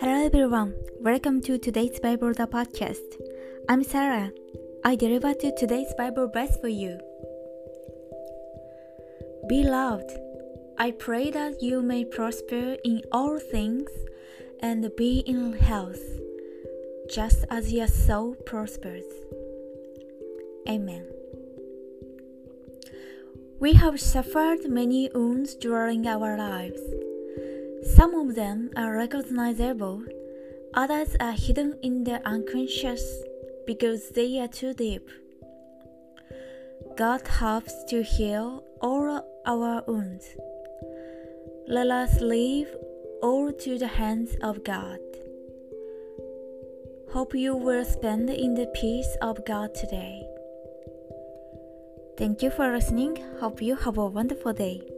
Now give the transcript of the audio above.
Hello everyone, welcome to today's Bible the podcast. I'm Sarah. I deliver to today's Bible verse for you. Beloved, I pray that you may prosper in all things and be in health, just as your soul prospers. Amen. We have suffered many wounds during our lives. Some of them are recognizable, others are hidden in the unconscious because they are too deep. God helps to heal all our wounds. Let us leave all to the hands of God. Hope you will spend in the peace of God today. Thank you for listening. Hope you have a wonderful day.